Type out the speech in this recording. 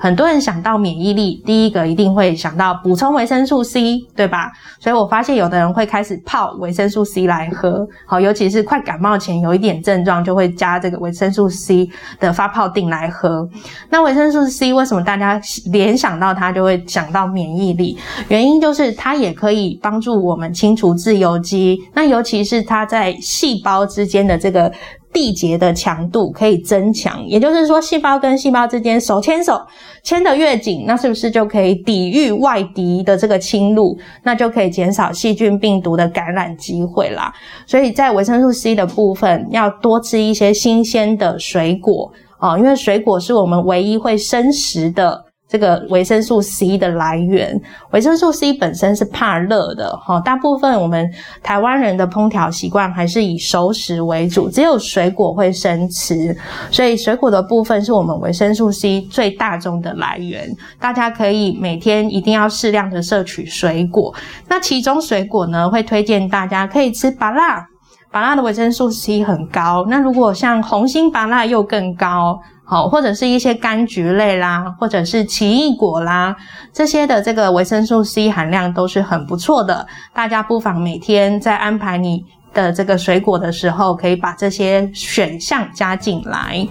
很多人想到免疫力，第一个一定会想到补充维生素 C，对吧？所以我发现有的人会开始泡维生素 C 来喝，好，尤其是快感冒前有一点症状，就会加这个维生素 C 的发泡锭来喝。那维生素 C 为什么大家联想到它就会想到免疫力？原因就是它也可以帮助我们清除自由基，那尤其是它在细胞之间的这个。缔结的强度可以增强，也就是说，细胞跟细胞之间手牵手牵得越紧，那是不是就可以抵御外敌的这个侵入？那就可以减少细菌、病毒的感染机会啦。所以在维生素 C 的部分，要多吃一些新鲜的水果啊，因为水果是我们唯一会生食的。这个维生素 C 的来源，维生素 C 本身是怕热的哈，大部分我们台湾人的烹调习惯还是以熟食为主，只有水果会生吃，所以水果的部分是我们维生素 C 最大宗的来源。大家可以每天一定要适量的摄取水果，那其中水果呢，会推荐大家可以吃芭辣，芭拉的维生素 C 很高，那如果像红心芭拉又更高。好，或者是一些柑橘类啦，或者是奇异果啦，这些的这个维生素 C 含量都是很不错的。大家不妨每天在安排你的这个水果的时候，可以把这些选项加进来。